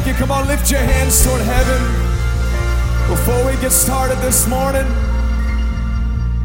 thank you. Come on, lift your hands toward heaven before we get started this morning.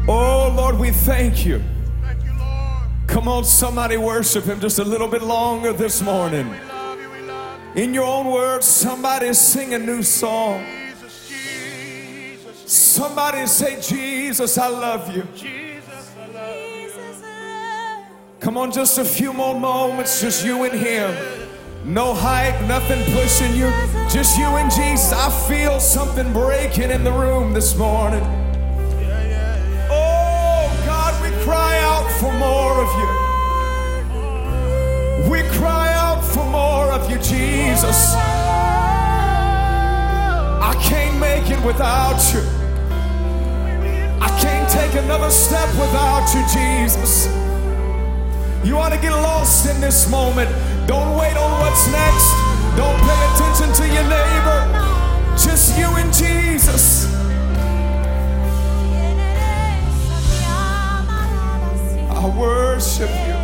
Oh, Lord, we thank you. Thank you, Lord. Come on, somebody worship him just a little bit longer this morning. We love you, we love you. In your own words, somebody sing a new song. Jesus, Jesus, Somebody say, Jesus, I love you. Jesus, I love you. Come on, just a few more moments, just you and him. No hype, nothing pushing you, just you and Jesus. I feel something breaking in the room this morning. Oh, God, we cry out for more of you. We cry out for more of you, Jesus. I can't make it without you. I can't take another step without you, Jesus. You ought to get lost in this moment. Don't wait on what's next. Don't pay attention to your neighbor. Just you and Jesus. I worship you.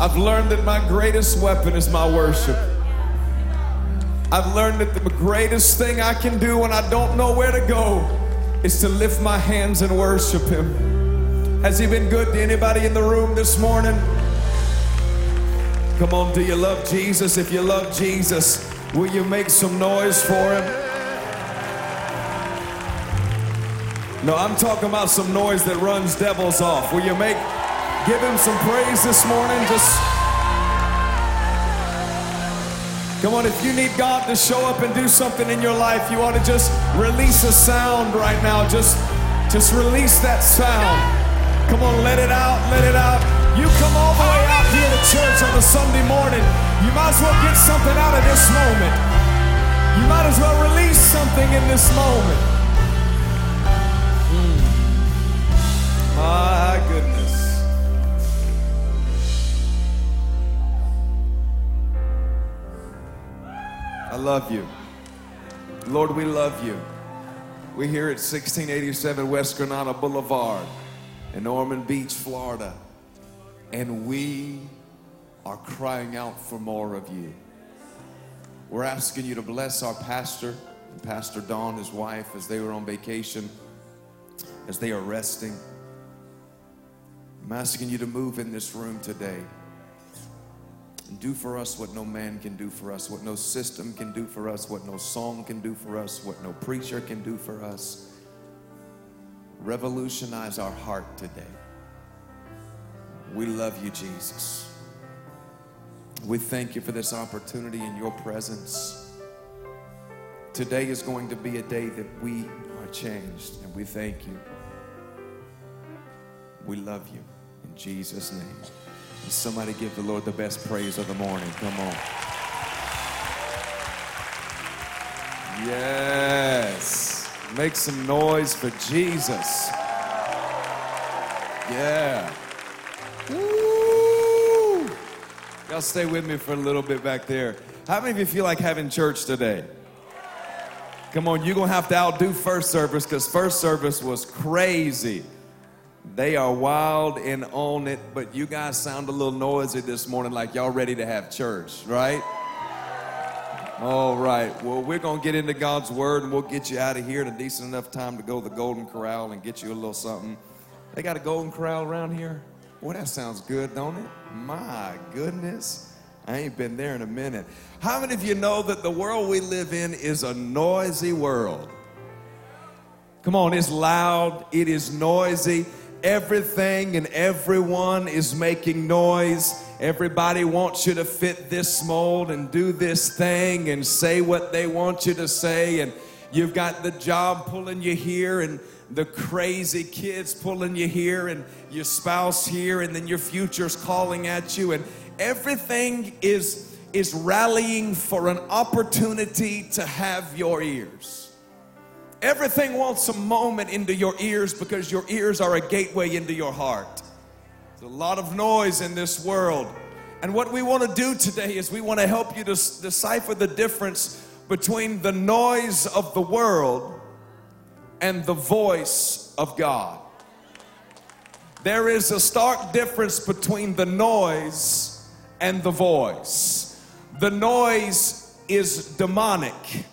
I've learned that my greatest weapon is my worship. I've learned that the greatest thing I can do when I don't know where to go is to lift my hands and worship Him. Has He been good to anybody in the room this morning? Come on, do you love Jesus? If you love Jesus, will you make some noise for Him? No, I'm talking about some noise that runs devils off. Will you make, give Him some praise this morning? Just. Come on, if you need God to show up and do something in your life, you ought to just release a sound right now. Just, just release that sound. Come on, let it out, let it out. You come all the way out here to church on a Sunday morning. You might as well get something out of this moment. You might as well release something in this moment. Mm. My goodness. I love you. Lord, we love you. We're here at 1687 West Granada Boulevard in Ormond Beach, Florida. And we are crying out for more of you. We're asking you to bless our pastor and Pastor Dawn, his wife, as they were on vacation, as they are resting. I'm asking you to move in this room today. And do for us what no man can do for us, what no system can do for us, what no song can do for us, what no preacher can do for us. Revolutionize our heart today. We love you, Jesus. We thank you for this opportunity in your presence. Today is going to be a day that we are changed, and we thank you. We love you. In Jesus' name. And somebody give the Lord the best praise of the morning. Come on. Yes. Make some noise for Jesus. Yeah. Woo! Y'all stay with me for a little bit back there. How many of you feel like having church today? Come on, you're going to have to outdo first service because first service was crazy. They are wild and on it, but you guys sound a little noisy this morning like y'all ready to have church, right? All right. Well, we're going to get into God's word and we'll get you out of here in a decent enough time to go to the Golden Corral and get you a little something. They got a Golden Corral around here? Well, that sounds good, don't it? My goodness. I ain't been there in a minute. How many of you know that the world we live in is a noisy world? Come on, it's loud, it is noisy. Everything and everyone is making noise. Everybody wants you to fit this mold and do this thing and say what they want you to say. And you've got the job pulling you here and the crazy kids pulling you here and your spouse here and then your future's calling at you and everything is is rallying for an opportunity to have your ears. Everything wants a moment into your ears because your ears are a gateway into your heart. A lot of noise in this world. And what we want to do today is we want to help you to decipher the difference between the noise of the world and the voice of God. There is a stark difference between the noise and the voice. The noise is demonic,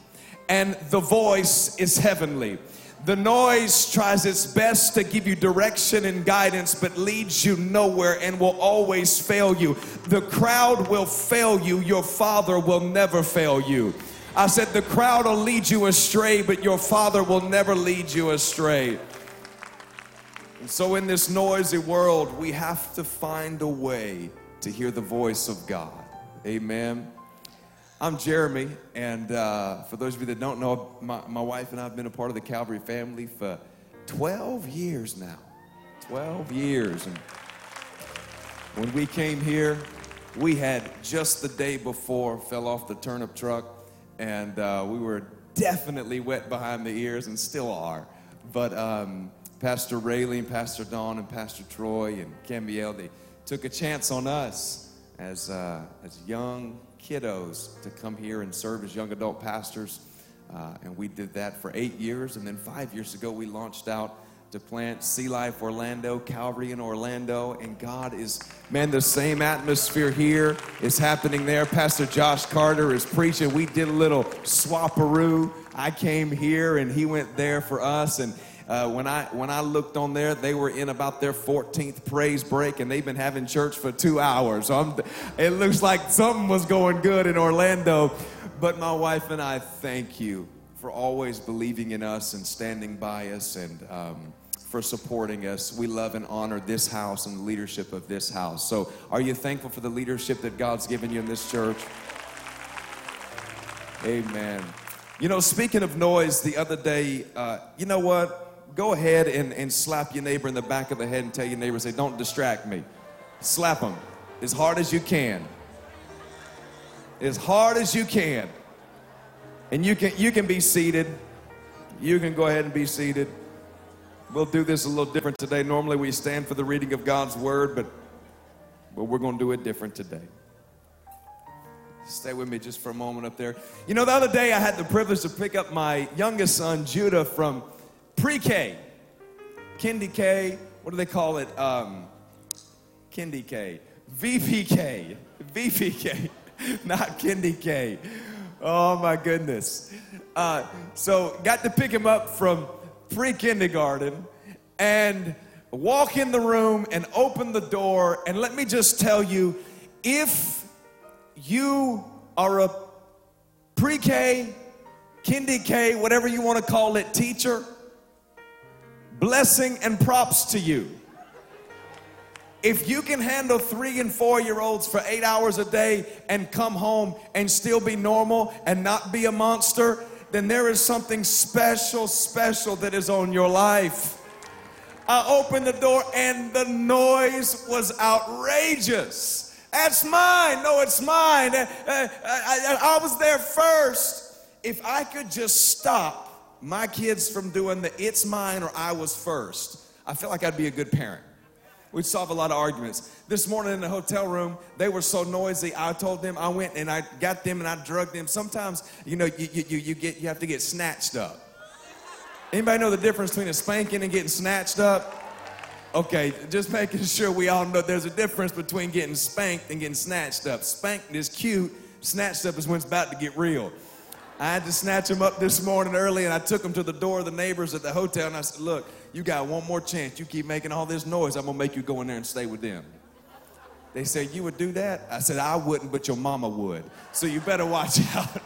and the voice is heavenly. The noise tries its best to give you direction and guidance, but leads you nowhere and will always fail you. The crowd will fail you, your father will never fail you. I said, The crowd will lead you astray, but your father will never lead you astray. And so, in this noisy world, we have to find a way to hear the voice of God. Amen. I'm Jeremy, and uh, for those of you that don't know, my, my wife and I have been a part of the Calvary family for 12 years now. 12 years. And when we came here, we had just the day before fell off the turnip truck, and uh, we were definitely wet behind the ears and still are. But um, Pastor Raley and Pastor Dawn and Pastor Troy and Cambiel, they took a chance on us as, uh, as young kiddos to come here and serve as young adult pastors. Uh, and we did that for eight years. And then five years ago, we launched out to plant Sea Life Orlando, Calvary in Orlando. And God is, man, the same atmosphere here is happening there. Pastor Josh Carter is preaching. We did a little swaparoo. I came here and he went there for us. And uh, when I when I looked on there, they were in about their 14th praise break, and they've been having church for two hours. So I'm, it looks like something was going good in Orlando. But my wife and I thank you for always believing in us and standing by us and. Um, for supporting us. We love and honor this house and the leadership of this house. So, are you thankful for the leadership that God's given you in this church? Amen. You know, speaking of noise, the other day, uh, you know what? Go ahead and, and slap your neighbor in the back of the head and tell your neighbor, say, don't distract me. Slap him as hard as you can. As hard as you can. And you can, you can be seated. You can go ahead and be seated. We'll do this a little different today. Normally we stand for the reading of God's word, but, but we're going to do it different today. Stay with me just for a moment up there. You know, the other day I had the privilege to pick up my youngest son, Judah, from pre-K, kindy K, what do they call it? Um, kindy K, VPK, VPK, not kindy K. Oh my goodness. Uh, so got to pick him up from pre-kindergarten and walk in the room and open the door and let me just tell you if you are a pre-K, kindy K, whatever you want to call it, teacher, blessing and props to you. If you can handle three and four year olds for eight hours a day and come home and still be normal and not be a monster, then there is something special, special that is on your life. I opened the door and the noise was outrageous. That's mine. No, it's mine. I, I, I, I was there first. If I could just stop my kids from doing the it's mine or I was first, I feel like I'd be a good parent. We'd solve a lot of arguments. This morning in the hotel room, they were so noisy. I told them I went and I got them and I drugged them. Sometimes, you know, you, you, you get you have to get snatched up. Anybody know the difference between a spanking and getting snatched up? Okay, just making sure we all know there's a difference between getting spanked and getting snatched up. Spanked is cute, snatched up is when it's about to get real. I had to snatch him up this morning early and I took him to the door of the neighbors at the hotel and I said, Look, you got one more chance. You keep making all this noise, I'm gonna make you go in there and stay with them. They said, You would do that? I said, I wouldn't, but your mama would. So you better watch out.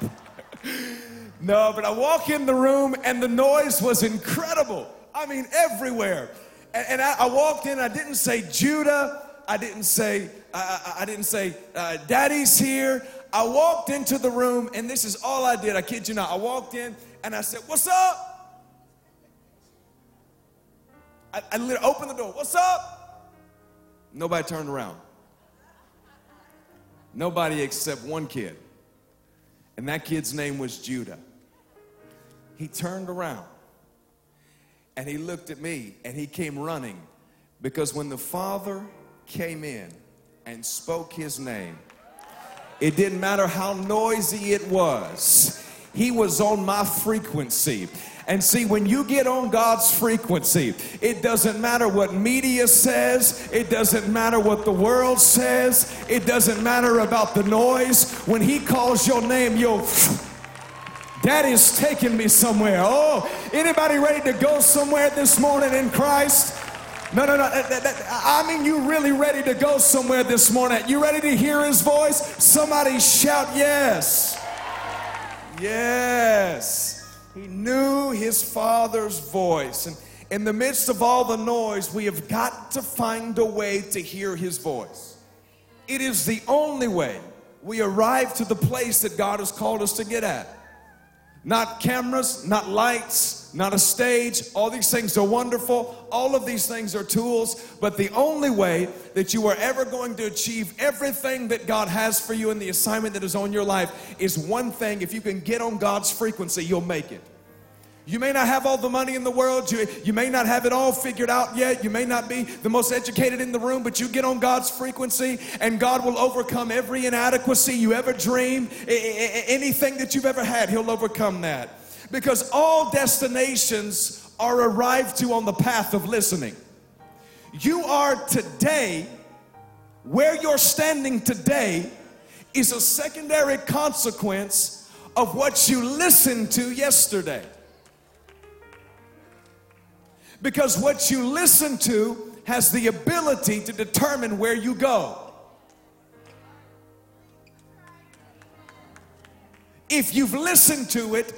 no, but I walk in the room and the noise was incredible. I mean, everywhere. And, and I, I, walked in, I didn't say Judah, I didn't say, I, I didn't say, uh, Daddy's here. I walked into the room, and this is all I did. I kid you not. I walked in and I said, What's up? I, I literally opened the door. What's up? Nobody turned around. Nobody except one kid. And that kid's name was Judah. He turned around and he looked at me and he came running because when the father came in and spoke his name, it didn't matter how noisy it was. He was on my frequency. And see, when you get on God's frequency, it doesn't matter what media says, it doesn't matter what the world says, it doesn't matter about the noise. When He calls your name, you'll. Daddy's taking me somewhere. Oh, anybody ready to go somewhere this morning in Christ? No, no, no. I mean, you really ready to go somewhere this morning? You ready to hear his voice? Somebody shout yes. Yes. He knew his father's voice. And in the midst of all the noise, we have got to find a way to hear his voice. It is the only way we arrive to the place that God has called us to get at. Not cameras, not lights, not a stage. All these things are wonderful. All of these things are tools. But the only way that you are ever going to achieve everything that God has for you in the assignment that is on your life is one thing. If you can get on God's frequency, you'll make it. You may not have all the money in the world. You, you may not have it all figured out yet. You may not be the most educated in the room, but you get on God's frequency and God will overcome every inadequacy you ever a- anything that you've ever had, He'll overcome that. Because all destinations are arrived to on the path of listening. You are today, where you're standing today, is a secondary consequence of what you listened to yesterday. Because what you listen to has the ability to determine where you go. If you've listened to it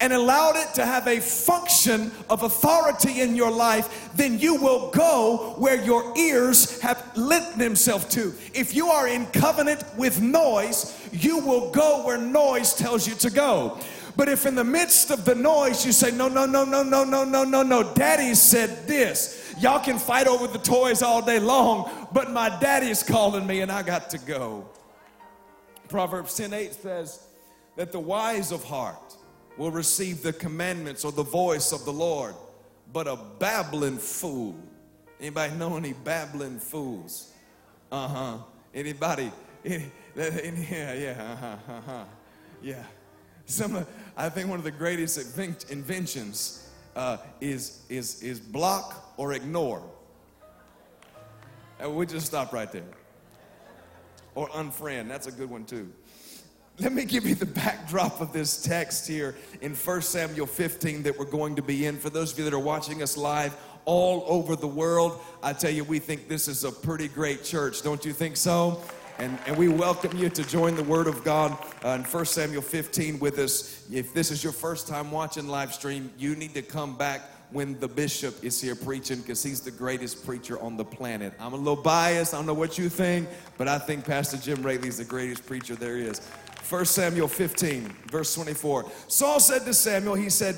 and allowed it to have a function of authority in your life, then you will go where your ears have lent themselves to. If you are in covenant with noise, you will go where noise tells you to go. But if in the midst of the noise you say, no, no, no, no, no, no, no, no, no, daddy said this. Y'all can fight over the toys all day long, but my daddy's calling me and I got to go. Proverbs 10 8 says that the wise of heart will receive the commandments or the voice of the Lord, but a babbling fool. Anybody know any babbling fools? Uh huh. Anybody? Any, yeah, yeah, uh huh, uh huh. Yeah. Some, I think one of the greatest invent- inventions uh, is, is, is block or ignore. And we'll just stop right there. Or unfriend, that's a good one too. Let me give you the backdrop of this text here in 1 Samuel 15 that we're going to be in. For those of you that are watching us live all over the world, I tell you, we think this is a pretty great church. Don't you think so? And, and we welcome you to join the Word of God uh, in 1 Samuel 15 with us. If this is your first time watching live stream, you need to come back when the bishop is here preaching because he's the greatest preacher on the planet. I'm a little biased. I don't know what you think, but I think Pastor Jim Raley is the greatest preacher there is. 1 Samuel 15, verse 24. Saul said to Samuel, he said,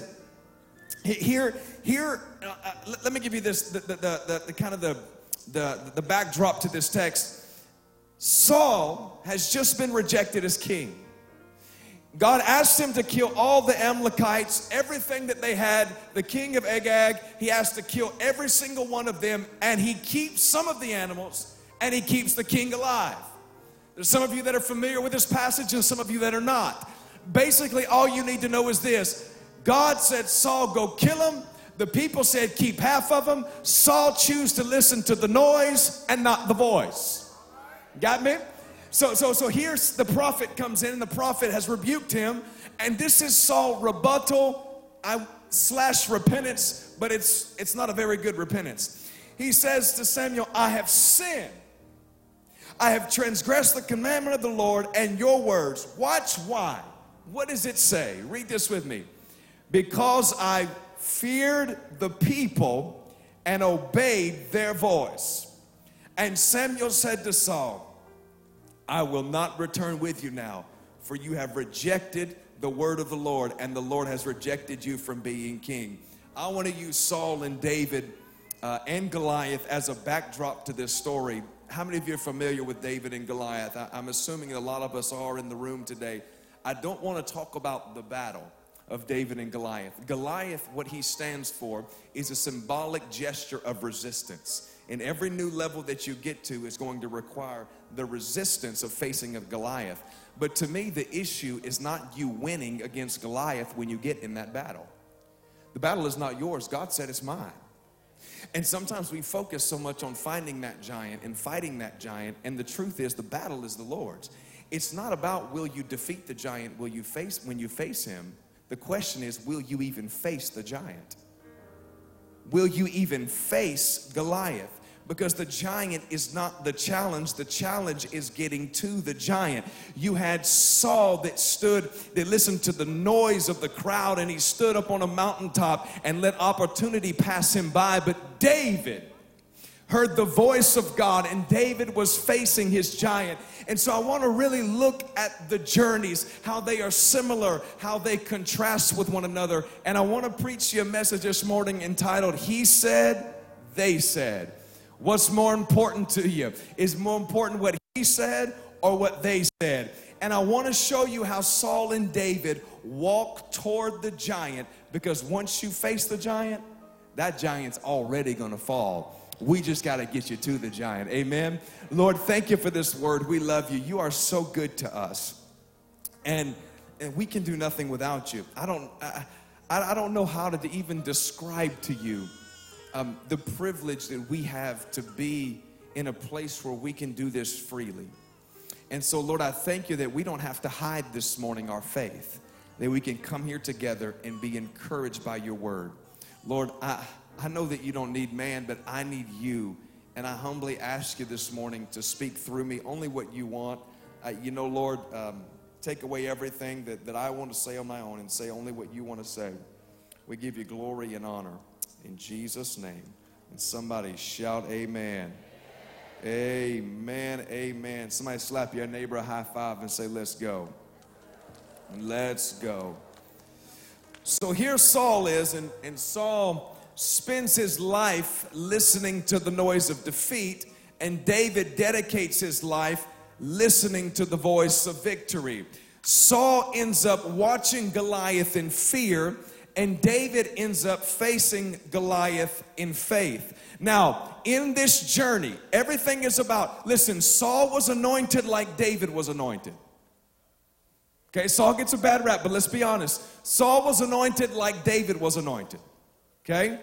here, here, uh, uh, let, let me give you this, the, the, the, the, the kind of the, the, the backdrop to this text. Saul has just been rejected as king. God asked him to kill all the Amalekites, everything that they had, the king of Agag. He asked to kill every single one of them, and he keeps some of the animals and he keeps the king alive. There's some of you that are familiar with this passage and some of you that are not. Basically, all you need to know is this God said, Saul, go kill him. The people said, keep half of them. Saul chose to listen to the noise and not the voice. Got me? So, so, so here's the prophet comes in, and the prophet has rebuked him, and this is Saul rebuttal I, slash repentance, but it's it's not a very good repentance. He says to Samuel, "I have sinned. I have transgressed the commandment of the Lord and your words. Watch why. What does it say? Read this with me. Because I feared the people and obeyed their voice. And Samuel said to Saul, I will not return with you now, for you have rejected the word of the Lord, and the Lord has rejected you from being king. I want to use Saul and David uh, and Goliath as a backdrop to this story. How many of you are familiar with David and Goliath? I, I'm assuming a lot of us are in the room today. I don't want to talk about the battle of David and Goliath. Goliath, what he stands for, is a symbolic gesture of resistance. And every new level that you get to is going to require the resistance of facing a Goliath. But to me, the issue is not you winning against Goliath when you get in that battle. The battle is not yours. God said it's mine. And sometimes we focus so much on finding that giant and fighting that giant, and the truth is the battle is the Lord's. It's not about will you defeat the giant, will you face when you face him? The question is, will you even face the giant? Will you even face Goliath? Because the giant is not the challenge, the challenge is getting to the giant. You had Saul that stood, that listened to the noise of the crowd, and he stood up on a mountaintop and let opportunity pass him by. But David, heard the voice of God, and David was facing his giant. And so I want to really look at the journeys, how they are similar, how they contrast with one another. And I want to preach you a message this morning entitled, He Said, They Said. What's more important to you? Is more important what he said or what they said? And I want to show you how Saul and David walk toward the giant because once you face the giant, that giant's already going to fall. We just got to get you to the giant. Amen. Lord, thank you for this word. We love you. You are so good to us. And, and we can do nothing without you. I don't, I, I don't know how to even describe to you um, the privilege that we have to be in a place where we can do this freely. And so, Lord, I thank you that we don't have to hide this morning our faith, that we can come here together and be encouraged by your word. Lord, I, I know that you don't need man, but I need you. And I humbly ask you this morning to speak through me only what you want. Uh, you know, Lord, um, take away everything that, that I want to say on my own and say only what you want to say. We give you glory and honor in Jesus' name. And somebody shout, Amen. Amen. Amen. Somebody slap your neighbor a high five and say, Let's go. Let's go. So here Saul is, and, and Saul spends his life listening to the noise of defeat, and David dedicates his life listening to the voice of victory. Saul ends up watching Goliath in fear, and David ends up facing Goliath in faith. Now, in this journey, everything is about, listen, Saul was anointed like David was anointed. Okay, Saul gets a bad rap, but let's be honest. Saul was anointed like David was anointed. Okay?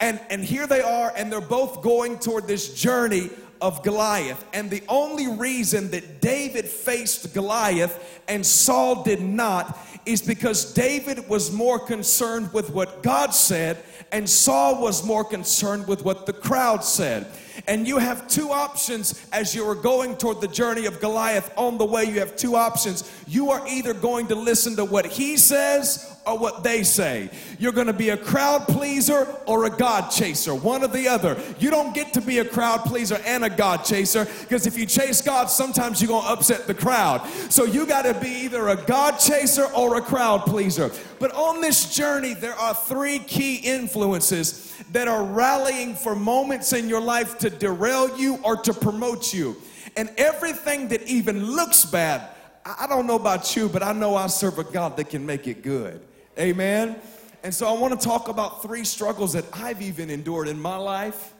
And, and here they are, and they're both going toward this journey of Goliath. And the only reason that David faced Goliath and Saul did not is because David was more concerned with what God said, and Saul was more concerned with what the crowd said. And you have two options as you are going toward the journey of Goliath. On the way, you have two options. You are either going to listen to what he says or what they say. You're going to be a crowd pleaser or a God chaser, one or the other. You don't get to be a crowd pleaser and a God chaser because if you chase God, sometimes you're going to upset the crowd. So you got to be either a God chaser or a crowd pleaser. But on this journey, there are three key influences that are rallying for moments in your life to derail you or to promote you. And everything that even looks bad, I don't know about you, but I know I serve a God that can make it good. Amen. And so I want to talk about three struggles that I've even endured in my life.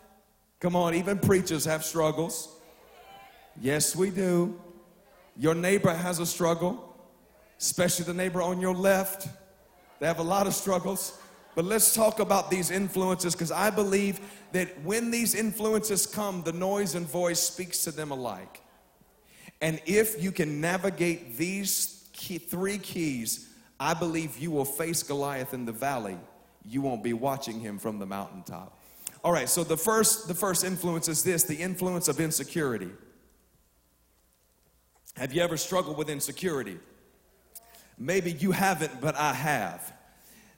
Come on, even preachers have struggles. Yes, we do. Your neighbor has a struggle, especially the neighbor on your left. They have a lot of struggles. But let's talk about these influences because I believe that when these influences come, the noise and voice speaks to them alike. And if you can navigate these key, three keys, I believe you will face Goliath in the valley. You won't be watching him from the mountaintop. All right, so the first the first influence is this, the influence of insecurity. Have you ever struggled with insecurity? Maybe you haven't, but I have.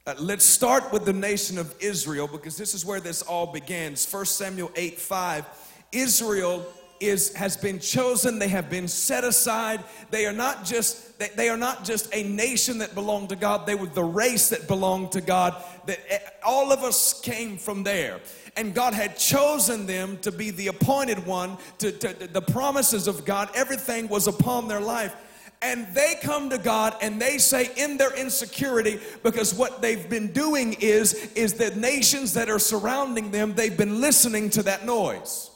Uh, let's start with the nation of Israel because this is where this all begins. 1 Samuel 8 5. Israel is has been chosen they have been set aside. They are not just they, they are not just a nation that belonged to god they were the race that belonged to god. That eh, all of us came from there. And god had chosen them to be the appointed one to, to, to the promises of god everything was upon their life. And they come to God and they say in their insecurity because what they've been doing is is the nations that are surrounding them they've been listening to that noise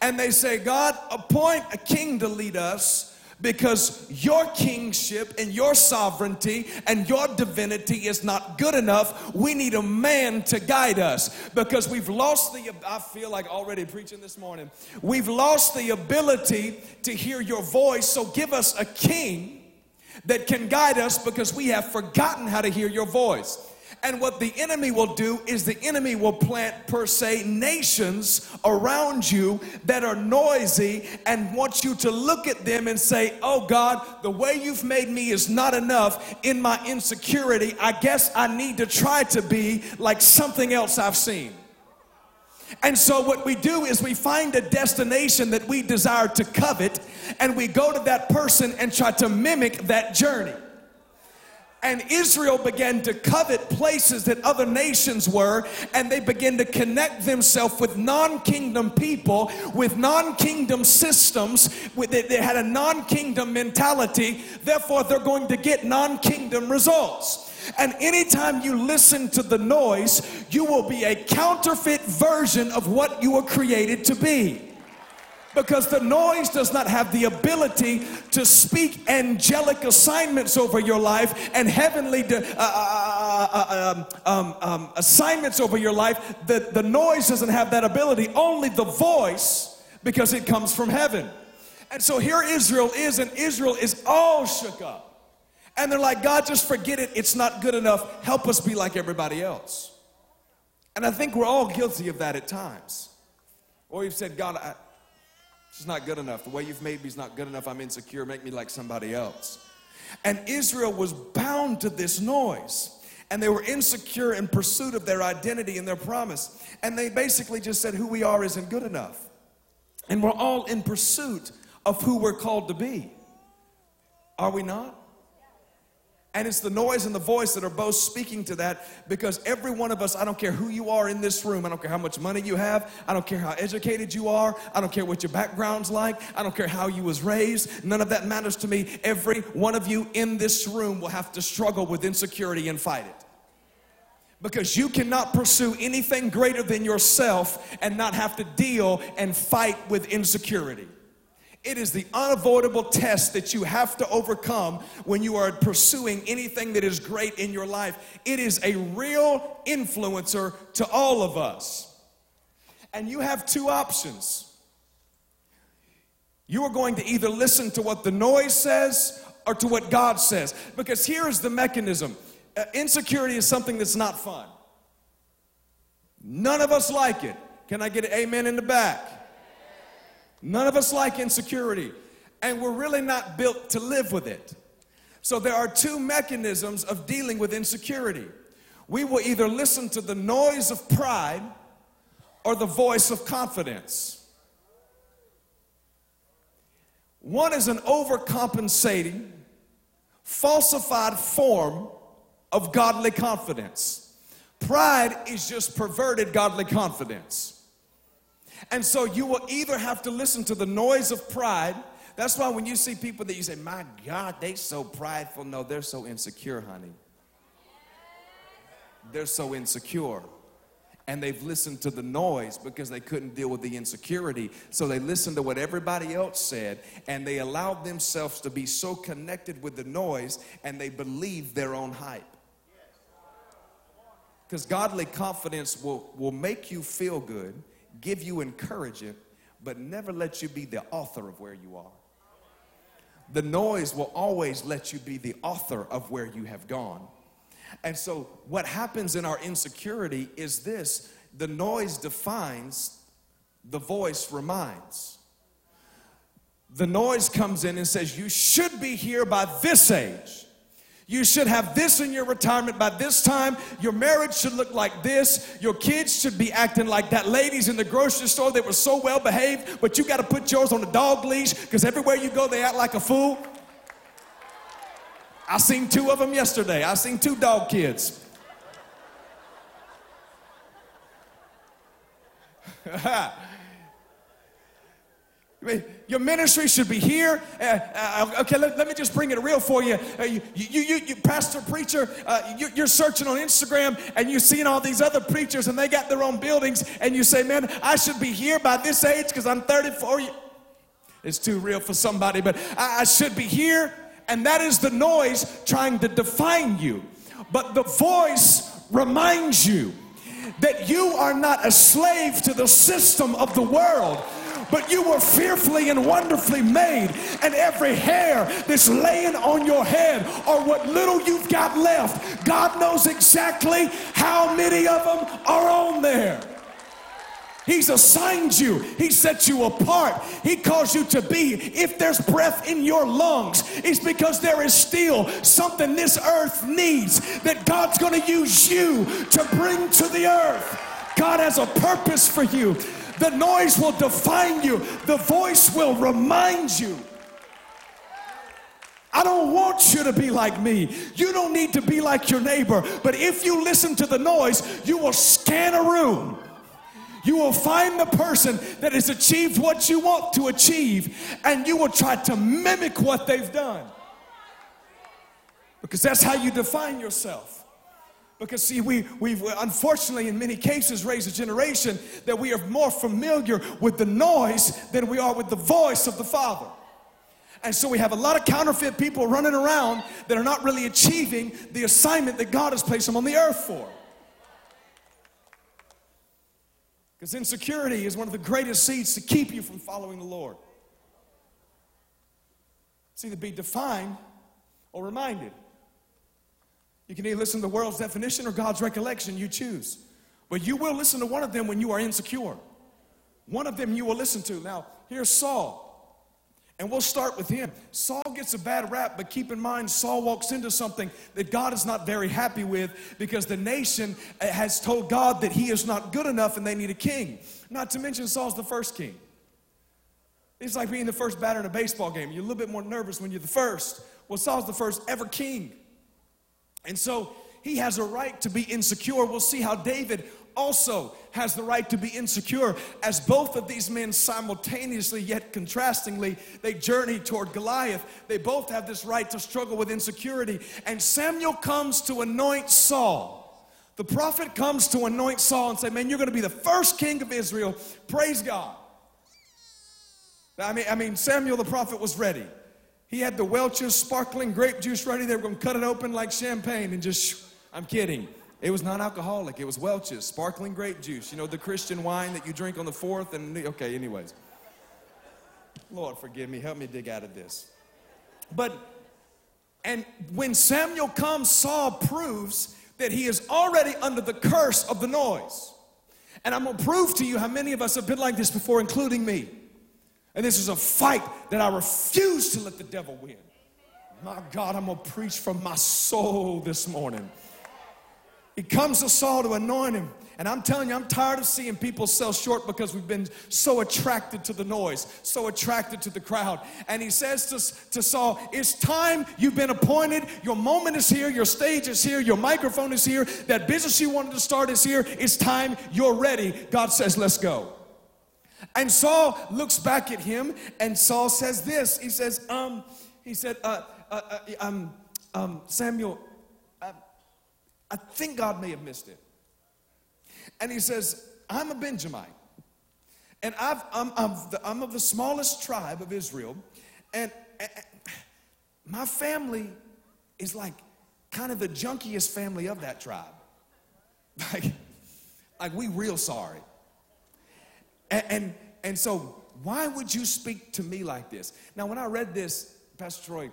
and they say, God, appoint a king to lead us because your kingship and your sovereignty and your divinity is not good enough. We need a man to guide us because we've lost the, I feel like already preaching this morning, we've lost the ability to hear your voice. So give us a king that can guide us because we have forgotten how to hear your voice. And what the enemy will do is the enemy will plant, per se, nations around you that are noisy and want you to look at them and say, Oh God, the way you've made me is not enough in my insecurity. I guess I need to try to be like something else I've seen. And so, what we do is we find a destination that we desire to covet, and we go to that person and try to mimic that journey. And Israel began to covet places that other nations were, and they began to connect themselves with non kingdom people, with non kingdom systems. They had a non kingdom mentality, therefore, they're going to get non kingdom results. And anytime you listen to the noise, you will be a counterfeit version of what you were created to be because the noise does not have the ability to speak angelic assignments over your life and heavenly uh uh, uh, uh, um, um, um, assignments over your life. The, the noise doesn't have that ability, only the voice because it comes from heaven. And so here Israel is, and Israel is all shook up. And they're like, God, just forget it. It's not good enough. Help us be like everybody else. And I think we're all guilty of that at times. Or you've said, God, I, it's not good enough. The way you've made me is not good enough. I'm insecure. Make me like somebody else. And Israel was bound to this noise. And they were insecure in pursuit of their identity and their promise. And they basically just said, Who we are isn't good enough. And we're all in pursuit of who we're called to be. Are we not? And it's the noise and the voice that are both speaking to that because every one of us, I don't care who you are in this room, I don't care how much money you have, I don't care how educated you are, I don't care what your background's like, I don't care how you was raised, none of that matters to me. Every one of you in this room will have to struggle with insecurity and fight it. Because you cannot pursue anything greater than yourself and not have to deal and fight with insecurity. It is the unavoidable test that you have to overcome when you are pursuing anything that is great in your life. It is a real influencer to all of us. And you have two options. You are going to either listen to what the noise says or to what God says. Because here is the mechanism uh, insecurity is something that's not fun. None of us like it. Can I get an amen in the back? None of us like insecurity, and we're really not built to live with it. So there are two mechanisms of dealing with insecurity. We will either listen to the noise of pride or the voice of confidence. One is an overcompensating, falsified form of godly confidence. Pride is just perverted godly confidence. And so you will either have to listen to the noise of pride. That's why when you see people that you say, my God, they so prideful. No, they're so insecure, honey. They're so insecure. And they've listened to the noise because they couldn't deal with the insecurity. So they listened to what everybody else said and they allowed themselves to be so connected with the noise and they believed their own hype. Because godly confidence will, will make you feel good give you encouragement, but never let you be the author of where you are. The noise will always let you be the author of where you have gone. And so, what happens in our insecurity is this the noise defines, the voice reminds. The noise comes in and says, You should be here by this age. You should have this in your retirement by this time. Your marriage should look like this. Your kids should be acting like that ladies in the grocery store that were so well behaved, but you got to put yours on a dog leash because everywhere you go, they act like a fool. I seen two of them yesterday. I seen two dog kids. Your ministry should be here. Uh, uh, okay, let, let, me just bring it real for you. Uh, you, you, you, you, pastor, preacher, uh, you, you're searching on Instagram and you're seeing all these other preachers and they got their own buildings, and you say, Man, I should be here by this age because I'm 34. It's too real for somebody, but I, I should be here. And that is the noise trying to define you. But the voice reminds you that you are not a slave to the system of the world but you were fearfully and wonderfully made. And every hair that's laying on your head, or what little you've got left, God knows exactly how many of them are on there. He's assigned you. He set you apart. He calls you to be. If there's breath in your lungs, it's because there is still something this earth needs that God's going to use you to bring to the earth. God has a purpose for you. The noise will define you, the voice will remind you. I don't want you to be like me. You don't need to be like your neighbor. But if you listen to the noise, you will scan a room. You will find the person that has achieved what you want to achieve, and you will try to mimic what they've done. Because that's how you define yourself. Because, see, we, we've unfortunately, in many cases, raised a generation that we are more familiar with the noise than we are with the voice of the Father. And so we have a lot of counterfeit people running around that are not really achieving the assignment that God has placed them on the earth for. Because insecurity is one of the greatest seeds to keep you from following the Lord. It's either be defined or reminded. You can either listen to the world's definition or God's recollection, you choose. But you will listen to one of them when you are insecure. One of them you will listen to. Now, here's Saul. And we'll start with him. Saul gets a bad rap, but keep in mind, Saul walks into something that God is not very happy with because the nation has told God that he is not good enough and they need a king. Not to mention, Saul's the first king. It's like being the first batter in a baseball game. You're a little bit more nervous when you're the first. Well, Saul's the first ever king. And so he has a right to be insecure. We'll see how David also has the right to be insecure as both of these men simultaneously yet contrastingly they journey toward Goliath. They both have this right to struggle with insecurity. And Samuel comes to anoint Saul. The prophet comes to anoint Saul and say man you're going to be the first king of Israel. Praise God. I mean I mean Samuel the prophet was ready he had the Welch's sparkling grape juice ready. They were going to cut it open like champagne and just, I'm kidding. It was non alcoholic. It was Welch's sparkling grape juice. You know, the Christian wine that you drink on the fourth. And, okay, anyways. Lord, forgive me. Help me dig out of this. But, and when Samuel comes, Saul proves that he is already under the curse of the noise. And I'm going to prove to you how many of us have been like this before, including me. And this is a fight that I refuse to let the devil win. My God, I'm gonna preach from my soul this morning. He comes to Saul to anoint him. And I'm telling you, I'm tired of seeing people sell short because we've been so attracted to the noise, so attracted to the crowd. And he says to, to Saul, It's time you've been appointed. Your moment is here. Your stage is here. Your microphone is here. That business you wanted to start is here. It's time you're ready. God says, Let's go. And Saul looks back at him, and Saul says this. He says, um, he said, uh, uh, uh, um, um, Samuel, I, I think God may have missed it. And he says, I'm a Benjamite. And i am I'm I'm of the smallest tribe of Israel. And, and my family is like kind of the junkiest family of that tribe. Like, like we real sorry. And, and, and so, why would you speak to me like this? Now, when I read this, Pastor Troy,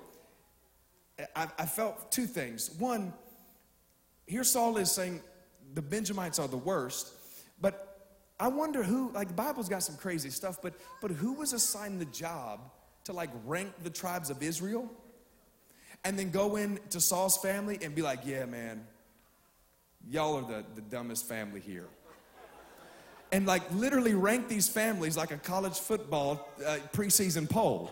I, I felt two things. One, here Saul is saying the Benjamites are the worst, but I wonder who, like the Bible's got some crazy stuff, but, but who was assigned the job to like rank the tribes of Israel and then go in to Saul's family and be like, yeah, man, y'all are the, the dumbest family here and like literally rank these families like a college football uh, preseason poll.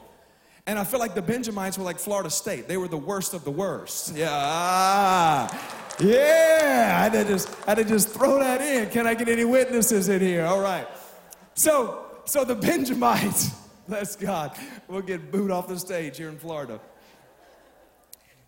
And I feel like the Benjamites were like Florida State. They were the worst of the worst. Yeah. Ah, yeah. I had, to just, I had to just throw that in. Can I get any witnesses in here? All right. So, so the Benjamites, bless God, we'll get booed off the stage here in Florida.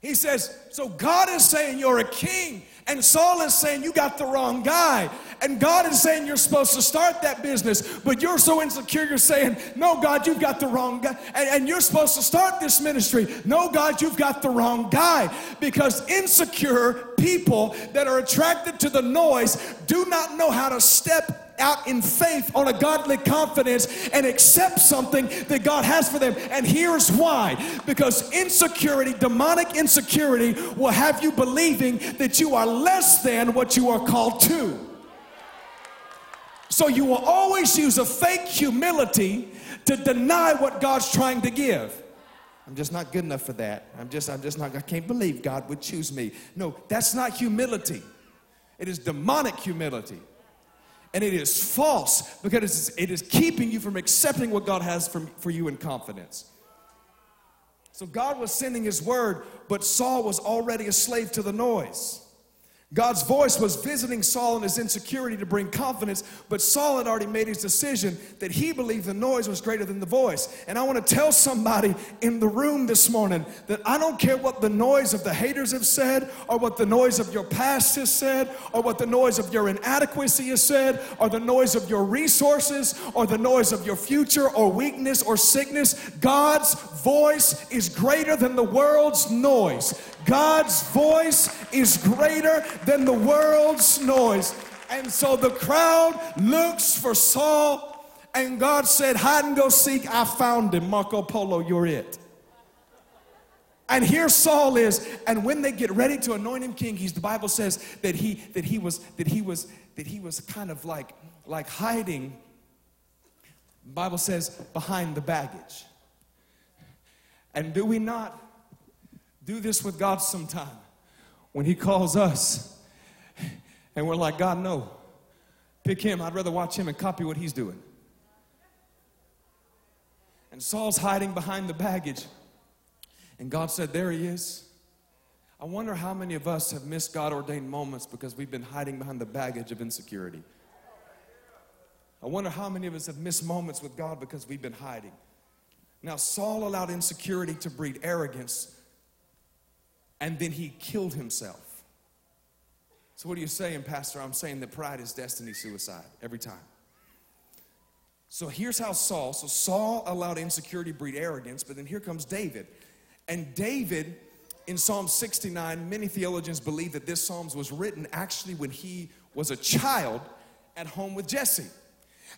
He says, So God is saying you're a king, and Saul is saying you got the wrong guy. And God is saying you're supposed to start that business, but you're so insecure, you're saying, No, God, you've got the wrong guy. And, and you're supposed to start this ministry. No, God, you've got the wrong guy. Because insecure people that are attracted to the noise do not know how to step out in faith on a godly confidence and accept something that God has for them. And here's why because insecurity, demonic insecurity, will have you believing that you are less than what you are called to. So you will always use a fake humility to deny what God's trying to give. I'm just not good enough for that. I'm just, I'm just not, I can't believe God would choose me. No, that's not humility. It is demonic humility. And it is false because it is, keeping you from accepting what God has for you in confidence. So God was sending his word, but Saul was already a slave to the noise. God's voice was visiting Saul in his insecurity to bring confidence, but Saul had already made his decision that he believed the noise was greater than the voice. And I want to tell somebody in the room this morning that I don't care what the noise of the haters have said, or what the noise of your past has said, or what the noise of your inadequacy has said, or the noise of your resources, or the noise of your future, or weakness, or sickness. God's voice is greater than the world's noise. God's voice is greater than the world's noise. And so the crowd looks for Saul, and God said, Hide and go seek. I found him. Marco Polo, you're it. And here Saul is, and when they get ready to anoint him king, he's the Bible says that he that he was that he was that he was kind of like like hiding. The Bible says behind the baggage. And do we not do this with God sometime? When He calls us and we're like, God, no, pick Him. I'd rather watch Him and copy what He's doing. And Saul's hiding behind the baggage. And God said, There He is. I wonder how many of us have missed God ordained moments because we've been hiding behind the baggage of insecurity. I wonder how many of us have missed moments with God because we've been hiding. Now, Saul allowed insecurity to breed arrogance, and then he killed himself. So, what are you saying, Pastor? I'm saying that pride is destiny suicide every time. So, here's how Saul, so Saul allowed insecurity breed arrogance, but then here comes David. And David, in Psalm 69, many theologians believe that this Psalms was written actually when he was a child at home with Jesse.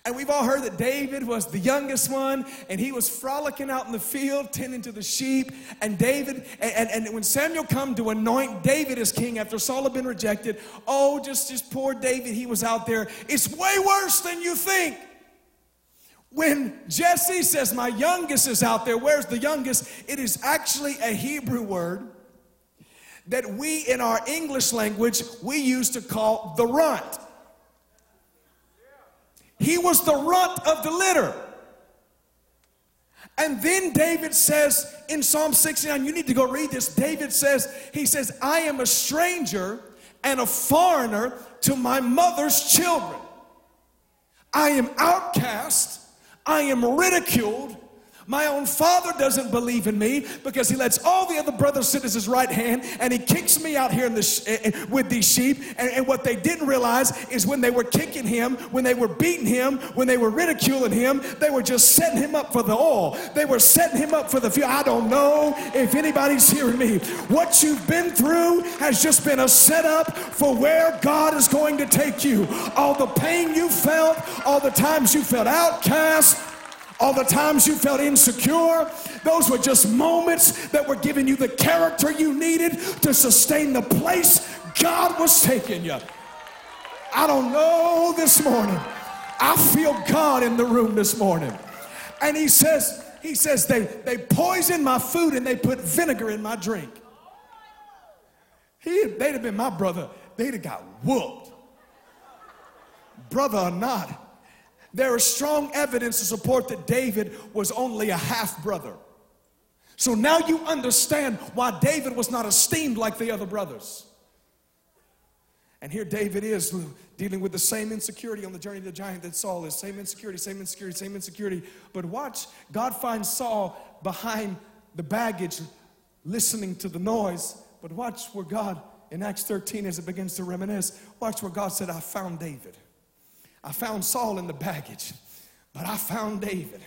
And we've all heard that David was the youngest one, and he was frolicking out in the field, tending to the sheep. And David, and, and, and when Samuel come to anoint David as king after Saul had been rejected, oh, just, just poor David, he was out there. It's way worse than you think. When Jesse says, My youngest is out there, where's the youngest? It is actually a Hebrew word that we in our English language we used to call the runt. He was the runt of the litter. And then David says in Psalm 69, you need to go read this. David says, He says, I am a stranger and a foreigner to my mother's children. I am outcast, I am ridiculed. My own father doesn't believe in me because he lets all the other brothers sit at his right hand and he kicks me out here in the sh- eh, eh, with these sheep. And, and what they didn't realize is when they were kicking him, when they were beating him, when they were ridiculing him, they were just setting him up for the oil. They were setting him up for the future. I don't know if anybody's hearing me. What you've been through has just been a setup for where God is going to take you. All the pain you felt, all the times you felt outcast, all the times you felt insecure, those were just moments that were giving you the character you needed to sustain the place God was taking you. I don't know this morning. I feel God in the room this morning. And he says, he says, they, they poisoned my food and they put vinegar in my drink. He, they'd have been my brother, they'd have got whooped. Brother or not, there is strong evidence to support that David was only a half brother. So now you understand why David was not esteemed like the other brothers. And here David is dealing with the same insecurity on the journey to the giant that Saul is. Same insecurity, same insecurity, same insecurity. But watch, God finds Saul behind the baggage listening to the noise, but watch where God, in Acts 13, as it begins to reminisce, watch where God said, I found David. I found Saul in the baggage, but I found David,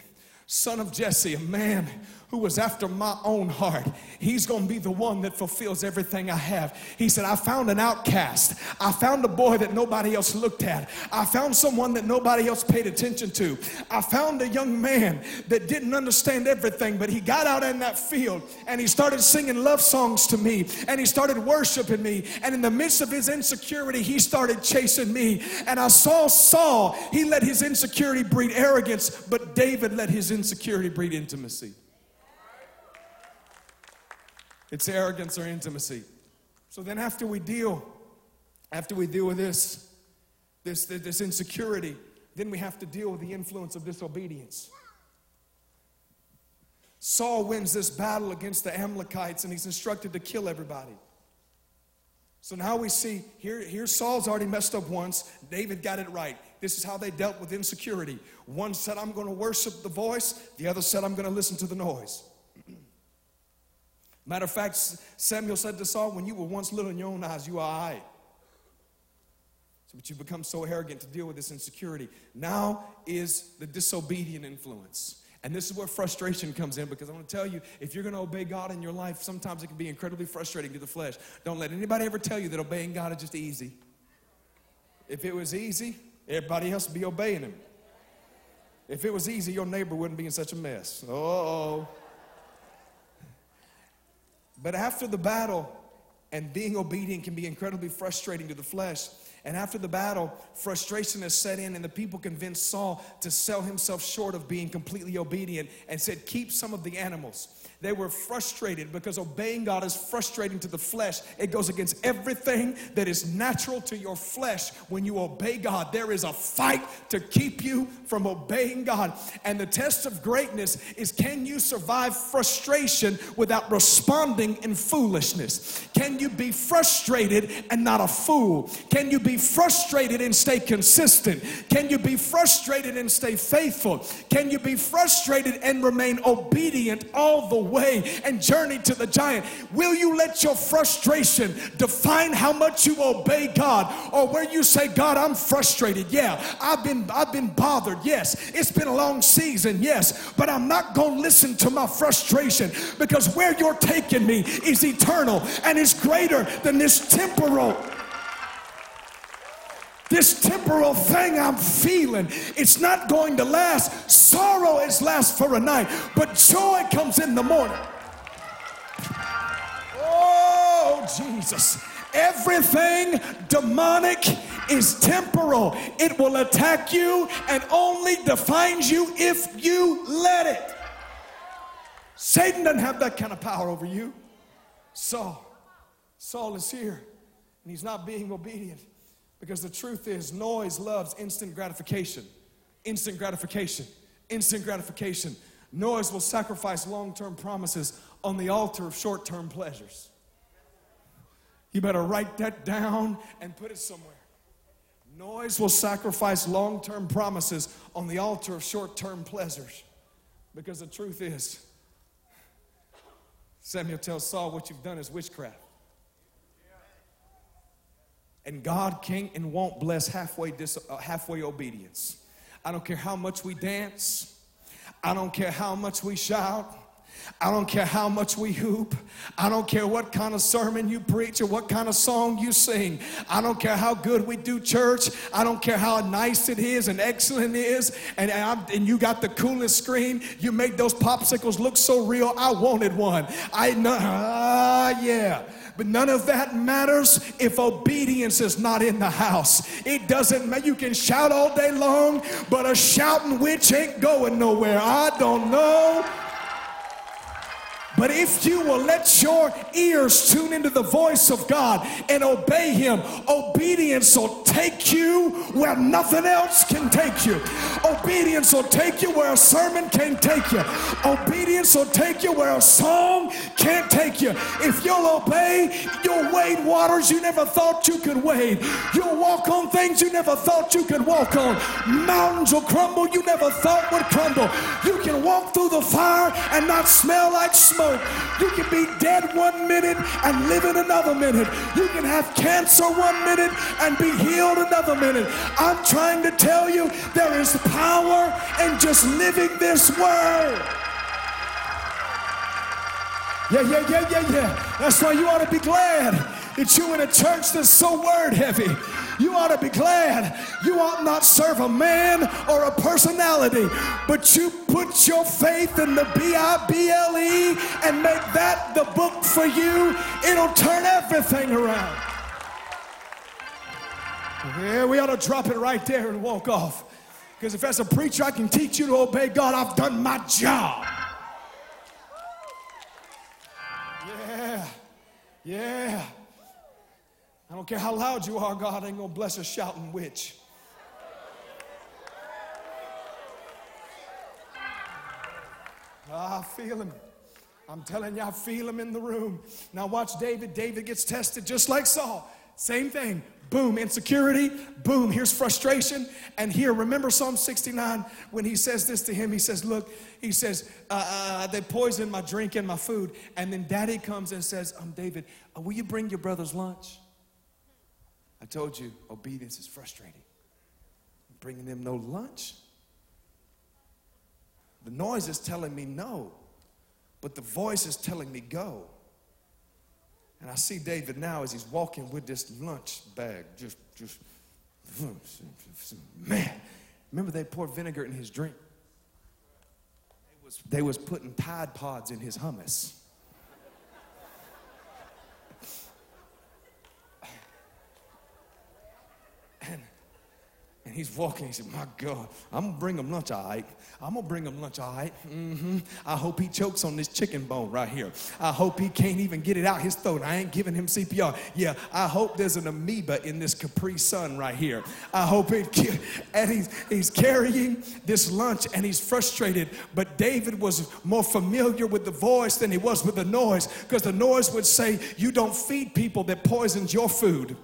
son of Jesse, a man who was after my own heart. He's going to be the one that fulfills everything I have. He said, I found an outcast. I found a boy that nobody else looked at. I found someone that nobody else paid attention to. I found a young man that didn't understand everything, but he got out in that field and he started singing love songs to me and he started worshiping me. And in the midst of his insecurity, he started chasing me. And I saw Saul, he let his insecurity breed arrogance, but David let his insecurity breed intimacy. It's arrogance or intimacy. So then after we deal, after we deal with this, this, this insecurity, then we have to deal with the influence of disobedience. Saul wins this battle against the Amalekites and he's instructed to kill everybody. So now we see here, here Saul's already messed up once. David got it right. This is how they dealt with insecurity. One said, I'm going to worship the voice, the other said, I'm going to listen to the noise. Matter of fact, Samuel said to Saul, When you were once little in your own eyes, you are I. So, but you've become so arrogant to deal with this insecurity. Now is the disobedient influence. And this is where frustration comes in because I want to tell you if you're going to obey God in your life, sometimes it can be incredibly frustrating to the flesh. Don't let anybody ever tell you that obeying God is just easy. If it was easy, everybody else would be obeying Him. If it was easy, your neighbor wouldn't be in such a mess. Oh. But after the battle, and being obedient can be incredibly frustrating to the flesh. And after the battle, frustration has set in, and the people convinced Saul to sell himself short of being completely obedient and said, Keep some of the animals. They were frustrated because obeying God is frustrating to the flesh. It goes against everything that is natural to your flesh when you obey God. There is a fight to keep you from obeying God. And the test of greatness is can you survive frustration without responding in foolishness? Can you be frustrated and not a fool? Can you be frustrated and stay consistent? Can you be frustrated and stay faithful? Can you be frustrated and remain obedient all the way and journey to the giant? Will you let your frustration define how much you obey God or where you say, God, I'm frustrated. Yeah, I've been I've been bothered. Yes, it's been a long season. Yes, but I'm not going to listen to my frustration because where you're taking me is eternal and is greater than this temporal this temporal thing I'm feeling, it's not going to last. Sorrow is last for a night, but joy comes in the morning. Oh, Jesus. Everything demonic is temporal. It will attack you and only defines you if you let it. Satan doesn't have that kind of power over you. Saul, Saul is here and he's not being obedient. Because the truth is, noise loves instant gratification. Instant gratification. Instant gratification. Noise will sacrifice long term promises on the altar of short term pleasures. You better write that down and put it somewhere. Noise will sacrifice long term promises on the altar of short term pleasures. Because the truth is, Samuel tells Saul, What you've done is witchcraft. And God can't and won't bless halfway, dis- uh, halfway obedience. I don't care how much we dance. I don't care how much we shout. I don't care how much we hoop. I don't care what kind of sermon you preach or what kind of song you sing. I don't care how good we do church. I don't care how nice it is and excellent it is. And, and, and you got the coolest screen. You made those popsicles look so real. I wanted one. I know. Ah, yeah. But none of that matters if obedience is not in the house. It doesn't matter. You can shout all day long, but a shouting witch ain't going nowhere. I don't know. But if you will let your ears tune into the voice of God and obey Him, obedience will take you where nothing else can take you. Obedience will take you where a sermon can't take you. Obedience will take you where a song can't take you. If you'll obey, you'll wade waters you never thought you could wade. You'll walk on things you never thought you could walk on. Mountains will crumble you never thought would crumble. You can walk through the fire and not smell like smoke You can be dead one minute and live in another minute. You can have cancer one minute and be healed another minute. I'm trying to tell you there is power in just living this word. Yeah, yeah, yeah, yeah, yeah. That's why you ought to be glad that you're in a church that's so word heavy. You ought to be glad you ought not serve a man or a personality, but you put your faith in the B I B L E and make that the book for you. It'll turn everything around. Yeah, we ought to drop it right there and walk off. Because if as a preacher I can teach you to obey God, I've done my job. Yeah, yeah. I don't care how loud you are, God ain't gonna bless a shouting witch. Ah, I feel him. I'm telling you, I feel him in the room. Now, watch David. David gets tested just like Saul. Same thing. Boom, insecurity. Boom, here's frustration. And here, remember Psalm 69 when he says this to him? He says, Look, he says, uh, uh, They poisoned my drink and my food. And then daddy comes and says, um, David, uh, will you bring your brother's lunch? I told you, obedience is frustrating. Bringing them no lunch. The noise is telling me no, but the voice is telling me go. And I see David now as he's walking with this lunch bag, just, just, man. Remember they poured vinegar in his drink? They was, they was putting Tide Pods in his hummus. And, and he's walking. He said, My God, I'm gonna bring him lunch, all right. I'm gonna bring him lunch, all right. Mm-hmm. I hope he chokes on this chicken bone right here. I hope he can't even get it out his throat. I ain't giving him CPR. Yeah, I hope there's an amoeba in this Capri Sun right here. I hope it. And he's he's carrying this lunch and he's frustrated. But David was more familiar with the voice than he was with the noise, because the noise would say, "You don't feed people that poisons your food."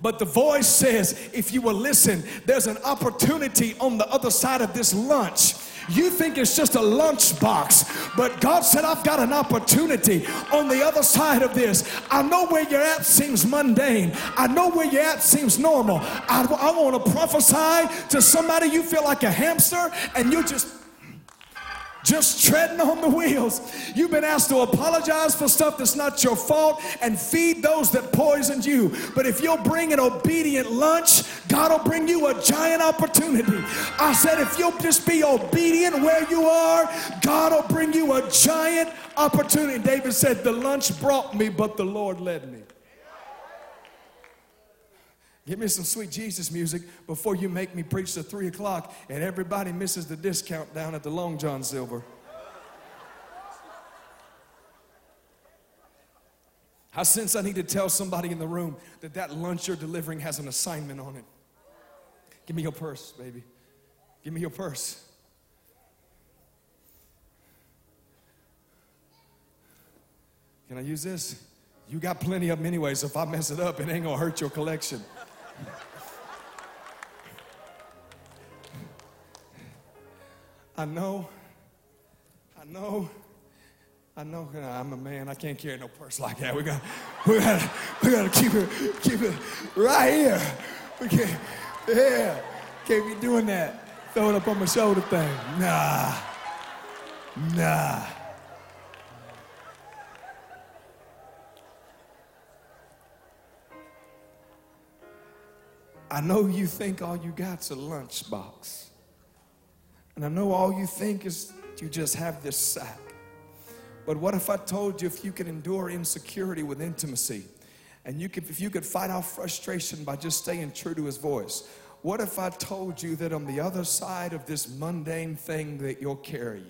But the voice says, if you will listen, there's an opportunity on the other side of this lunch. You think it's just a lunch box, but God said, I've got an opportunity on the other side of this. I know where you're at seems mundane. I know where you're at seems normal. I, I want to prophesy to somebody you feel like a hamster and you're just just treading on the wheels. You've been asked to apologize for stuff that's not your fault and feed those that poisoned you. But if you'll bring an obedient lunch, God will bring you a giant opportunity. I said, if you'll just be obedient where you are, God will bring you a giant opportunity. David said, The lunch brought me, but the Lord led me. Give me some sweet Jesus music before you make me preach to three o'clock and everybody misses the discount down at the Long John Silver. I sense I need to tell somebody in the room that that lunch you're delivering has an assignment on it. Give me your purse, baby. Give me your purse. Can I use this? You got plenty of them anyway, so if I mess it up, it ain't gonna hurt your collection. I know, I know, I know. I'm a man. I can't carry no purse like that. We got, we got, we got to keep it, keep it right here. We can't, yeah, can't be doing that. Throw it up on my shoulder thing. Nah, nah. I know you think all you got's a lunchbox. And I know all you think is you just have this sack. But what if I told you if you could endure insecurity with intimacy and you could, if you could fight off frustration by just staying true to his voice? What if I told you that on the other side of this mundane thing that you're carrying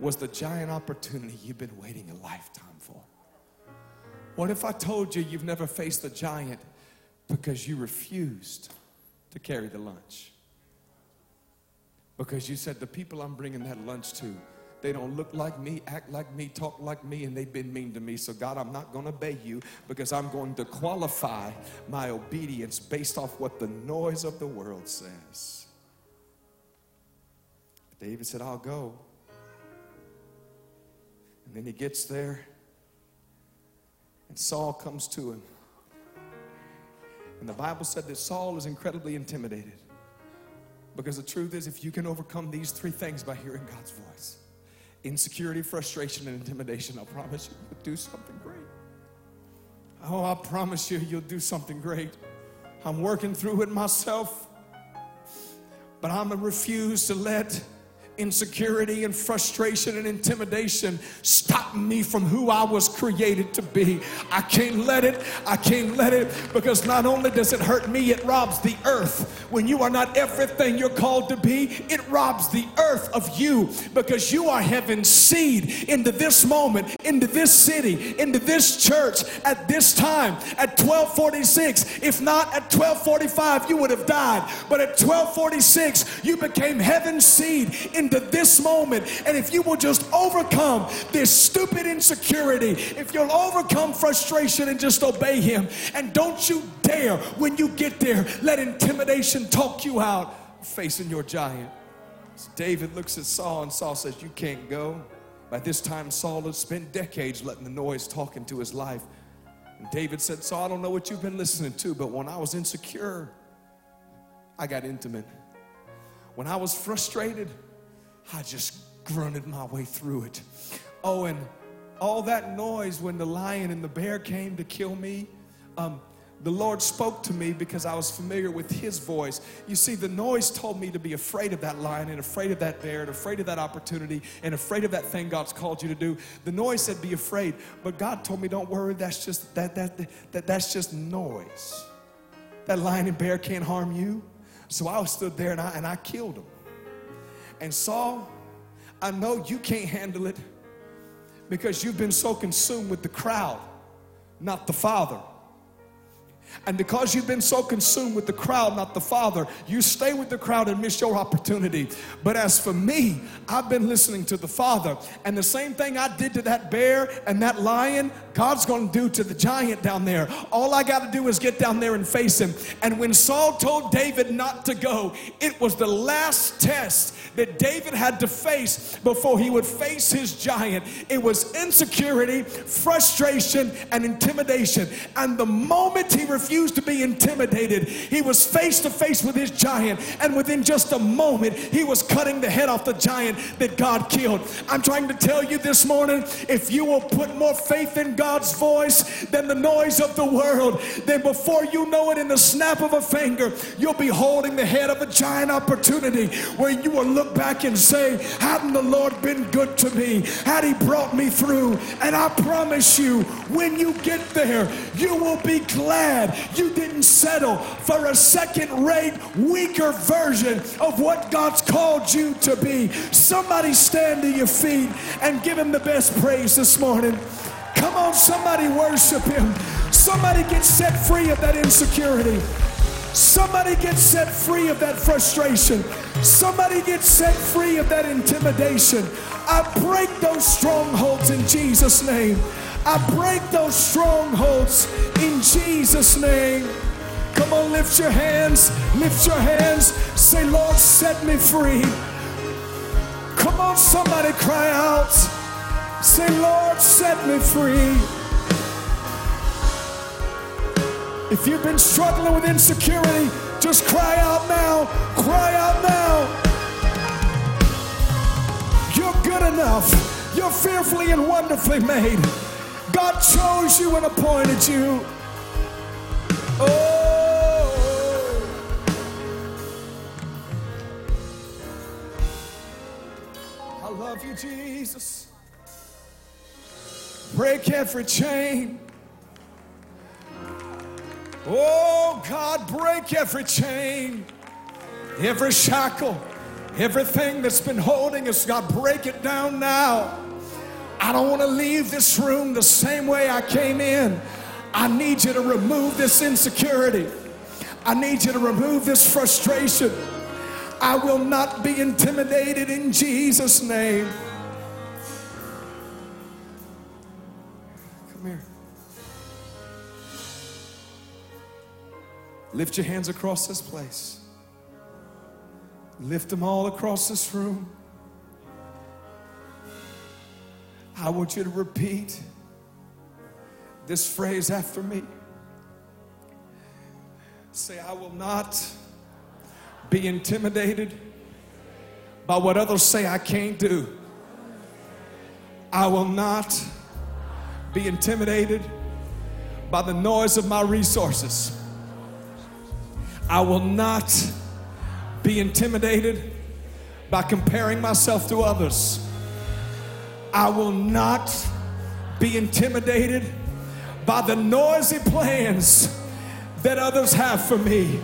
was the giant opportunity you've been waiting a lifetime for? What if I told you you've never faced the giant because you refused to carry the lunch? Because you said, the people I'm bringing that lunch to, they don't look like me, act like me, talk like me, and they've been mean to me. So, God, I'm not going to obey you because I'm going to qualify my obedience based off what the noise of the world says. David said, I'll go. And then he gets there, and Saul comes to him. And the Bible said that Saul is incredibly intimidated. Because the truth is, if you can overcome these three things by hearing God's voice insecurity, frustration, and intimidation I promise you, you'll do something great. Oh, I promise you, you'll do something great. I'm working through it myself, but I'm gonna refuse to let insecurity and frustration and intimidation stop me from who I was created to be. I can't let it. I can't let it because not only does it hurt me, it robs the earth. When you are not everything you're called to be, it robs the earth of you because you are heaven's seed into this moment, into this city, into this church at this time at 1246. If not at 1245, you would have died. But at 1246, you became heaven's seed into this moment. And if you will just overcome this stupid insecurity, if you'll overcome frustration and just obey Him, and don't you dare, when you get there, let intimidation talk you out facing your giant. So David looks at Saul, and Saul says, You can't go. By this time, Saul had spent decades letting the noise talk into his life. And David said, Saul, I don't know what you've been listening to, but when I was insecure, I got intimate. When I was frustrated, I just grunted my way through it. Oh, and all that noise when the lion and the bear came to kill me, um, the Lord spoke to me because I was familiar with His voice. You see, the noise told me to be afraid of that lion and afraid of that bear and afraid of that opportunity and afraid of that thing God's called you to do. The noise said, "Be afraid," but God told me, "Don't worry. That's just that that that that's just noise. That lion and bear can't harm you." So I stood there and I and I killed them. And Saul, I know you can't handle it because you've been so consumed with the crowd, not the Father. And because you've been so consumed with the crowd, not the Father, you stay with the crowd and miss your opportunity. But as for me, I've been listening to the Father. And the same thing I did to that bear and that lion, God's going to do to the giant down there. All I got to do is get down there and face him. And when Saul told David not to go, it was the last test that David had to face before he would face his giant. It was insecurity, frustration, and intimidation. And the moment he refused to be intimidated, he was face to face with his giant. And within just a moment, he was cutting the head off the giant that God killed. I'm trying to tell you this morning if you will put more faith in God's voice than the noise of the world, then before you know it, in the snap of a finger, you'll be holding the head of a giant opportunity where you will look back and say, Hadn't the Lord been good to me? Had He brought me through? And I promise you, when you get there, you will be glad you didn't settle for a second rate, weaker version of what God's called you to be. Somebody stand to your feet and give Him the best praise this morning. Come on, somebody worship Him. Somebody get set free of that insecurity. Somebody get set free of that frustration. Somebody get set free of that intimidation. I break those strongholds in Jesus' name. I break those strongholds in Jesus' name. Come on, lift your hands. Lift your hands. Say, Lord, set me free. Come on, somebody cry out. Say, Lord, set me free. If you've been struggling with insecurity, just cry out now. Cry out now. You're good enough. You're fearfully and wonderfully made. God chose you and appointed you. Oh. I love you, Jesus. Break every chain. Oh, God, break every chain, every shackle, everything that's been holding us. God, break it down now. I don't want to leave this room the same way I came in. I need you to remove this insecurity. I need you to remove this frustration. I will not be intimidated in Jesus' name. Come here. Lift your hands across this place. Lift them all across this room. I want you to repeat this phrase after me. Say, I will not be intimidated by what others say I can't do. I will not be intimidated by the noise of my resources. I will not be intimidated by comparing myself to others. I will not be intimidated by the noisy plans that others have for me.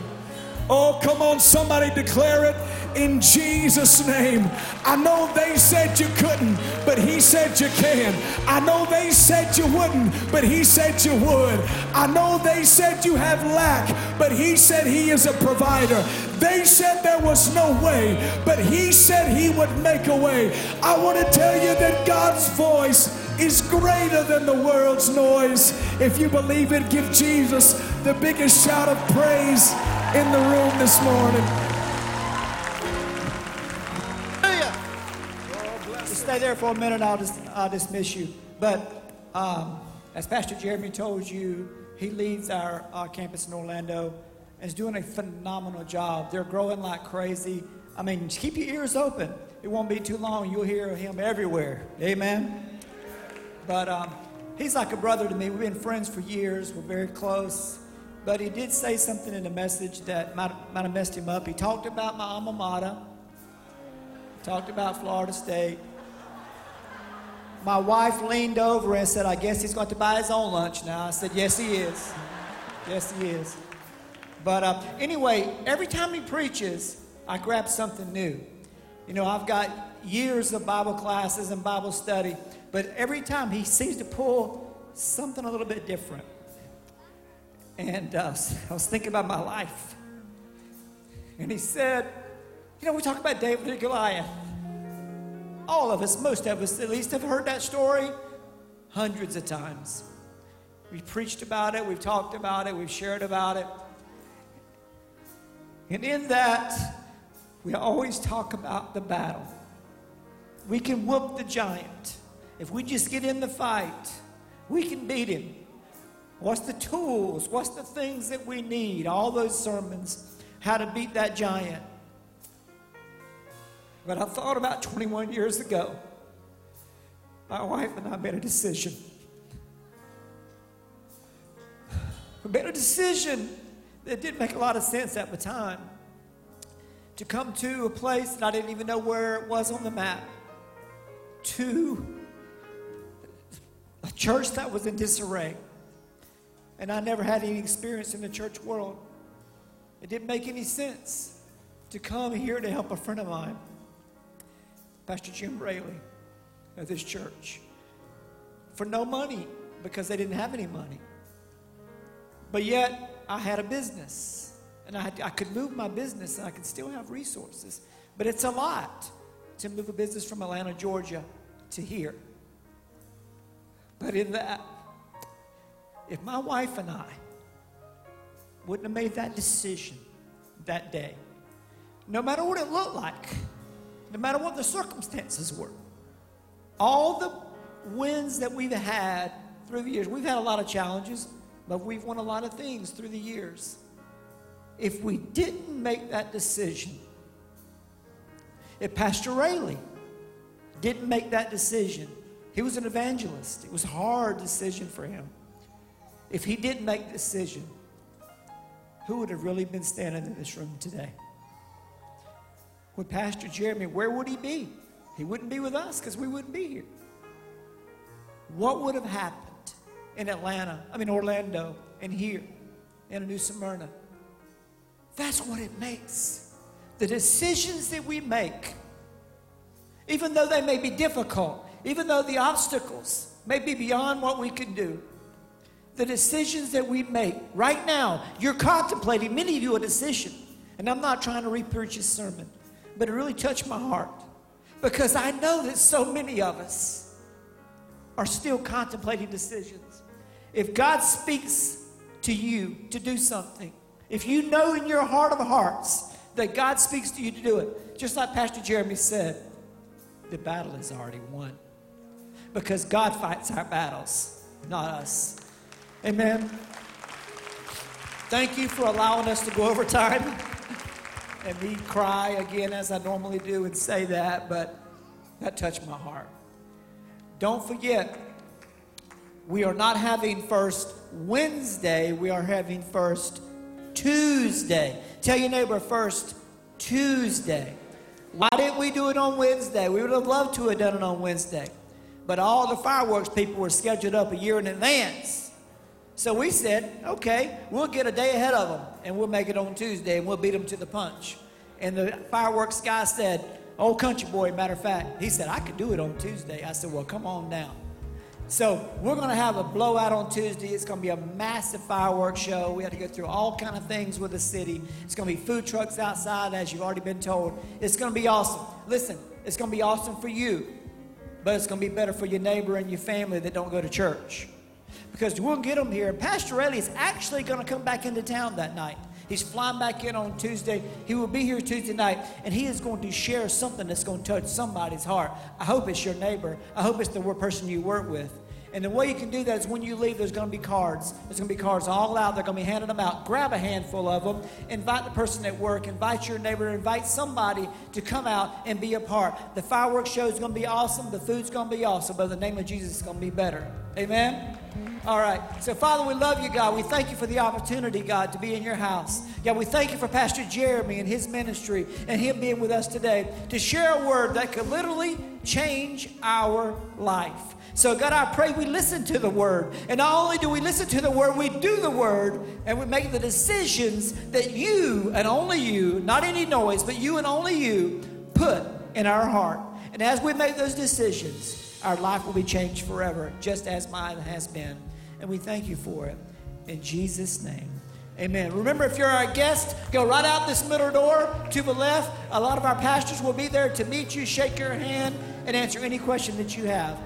Oh, come on, somebody declare it in Jesus' name. I know they said you couldn't, but He said you can. I know they said you wouldn't, but He said you would. I know they said you have lack, but He said He is a provider. They said there was no way, but He said He would make a way. I want to tell you that God's voice is greater than the world's noise. If you believe it, give Jesus the biggest shout of praise in the room this morning. Stay there for a minute. I'll just I'll dismiss you. But um, as Pastor Jeremy told you, he leads our, our campus in Orlando and is doing a phenomenal job. They're growing like crazy. I mean, just keep your ears open. It won't be too long. You'll hear him everywhere. Amen. But um, he's like a brother to me. We've been friends for years. We're very close. But he did say something in the message that might, might have messed him up. He talked about my alma mater, talked about Florida State. My wife leaned over and said, I guess he's going to buy his own lunch now. I said, Yes, he is. Yes, he is. But uh, anyway, every time he preaches, I grab something new. You know, I've got years of Bible classes and Bible study, but every time he seems to pull something a little bit different. And uh, I was thinking about my life. And he said, You know, we talk about David and Goliath. All of us, most of us at least, have heard that story hundreds of times. We've preached about it, we've talked about it, we've shared about it. And in that, we always talk about the battle. We can whoop the giant. If we just get in the fight, we can beat him. What's the tools? What's the things that we need? All those sermons, how to beat that giant. But I thought about 21 years ago, my wife and I made a decision. We made a decision that didn't make a lot of sense at the time to come to a place that I didn't even know where it was on the map, to a church that was in disarray. And I never had any experience in the church world. It didn't make any sense to come here to help a friend of mine, Pastor Jim Raley at this church, for no money because they didn't have any money. But yet, I had a business and I, I could move my business and I could still have resources. But it's a lot to move a business from Atlanta, Georgia to here. But in that, if my wife and I wouldn't have made that decision that day, no matter what it looked like, no matter what the circumstances were, all the wins that we've had through the years, we've had a lot of challenges, but we've won a lot of things through the years. If we didn't make that decision, if Pastor Raley didn't make that decision, he was an evangelist. It was a hard decision for him. If he didn't make the decision, who would have really been standing in this room today? With Pastor Jeremy, where would he be? He wouldn't be with us because we wouldn't be here. What would have happened in Atlanta, I mean Orlando, and here in New Smyrna? That's what it makes. The decisions that we make, even though they may be difficult, even though the obstacles may be beyond what we can do, the decisions that we make right now, you're contemplating, many of you, a decision. And I'm not trying to this sermon, but it really touched my heart because I know that so many of us are still contemplating decisions. If God speaks to you to do something, if you know in your heart of hearts that God speaks to you to do it, just like Pastor Jeremy said, the battle is already won. because God fights our battles, not us. Amen. Thank you for allowing us to go over time and me cry again as I normally do and say that, but that touched my heart. Don't forget, we are not having first Wednesday, we are having first Tuesday. Tell your neighbor first Tuesday. Why didn't we do it on Wednesday? We would have loved to have done it on Wednesday. But all the fireworks people were scheduled up a year in advance. So we said, okay, we'll get a day ahead of them and we'll make it on Tuesday and we'll beat them to the punch. And the fireworks guy said, old country boy, matter of fact, he said, I could do it on Tuesday. I said, well, come on down. So we're going to have a blowout on Tuesday. It's going to be a massive fireworks show. We have to go through all kind of things with the city. It's going to be food trucks outside, as you've already been told. It's going to be awesome. Listen, it's going to be awesome for you, but it's going to be better for your neighbor and your family that don't go to church. Because we'll get them here. Pastor Ellie is actually going to come back into town that night. He's flying back in on Tuesday. He will be here Tuesday night, and he is going to share something that's going to touch somebody's heart. I hope it's your neighbor. I hope it's the person you work with. And the way you can do that is when you leave, there's going to be cards. There's going to be cards all out. They're going to be handing them out. Grab a handful of them. Invite the person at work. Invite your neighbor. Invite somebody to come out and be a part. The fireworks show is going to be awesome. The food's going to be awesome. But the name of Jesus, it's going to be better. Amen? All right. So, Father, we love you, God. We thank you for the opportunity, God, to be in your house. God, we thank you for Pastor Jeremy and his ministry and him being with us today to share a word that could literally change our life. So, God, I pray we listen to the word. And not only do we listen to the word, we do the word and we make the decisions that you and only you, not any noise, but you and only you, put in our heart. And as we make those decisions, our life will be changed forever, just as mine has been. And we thank you for it. In Jesus' name. Amen. Remember, if you're our guest, go right out this middle door to the left. A lot of our pastors will be there to meet you, shake your hand, and answer any question that you have.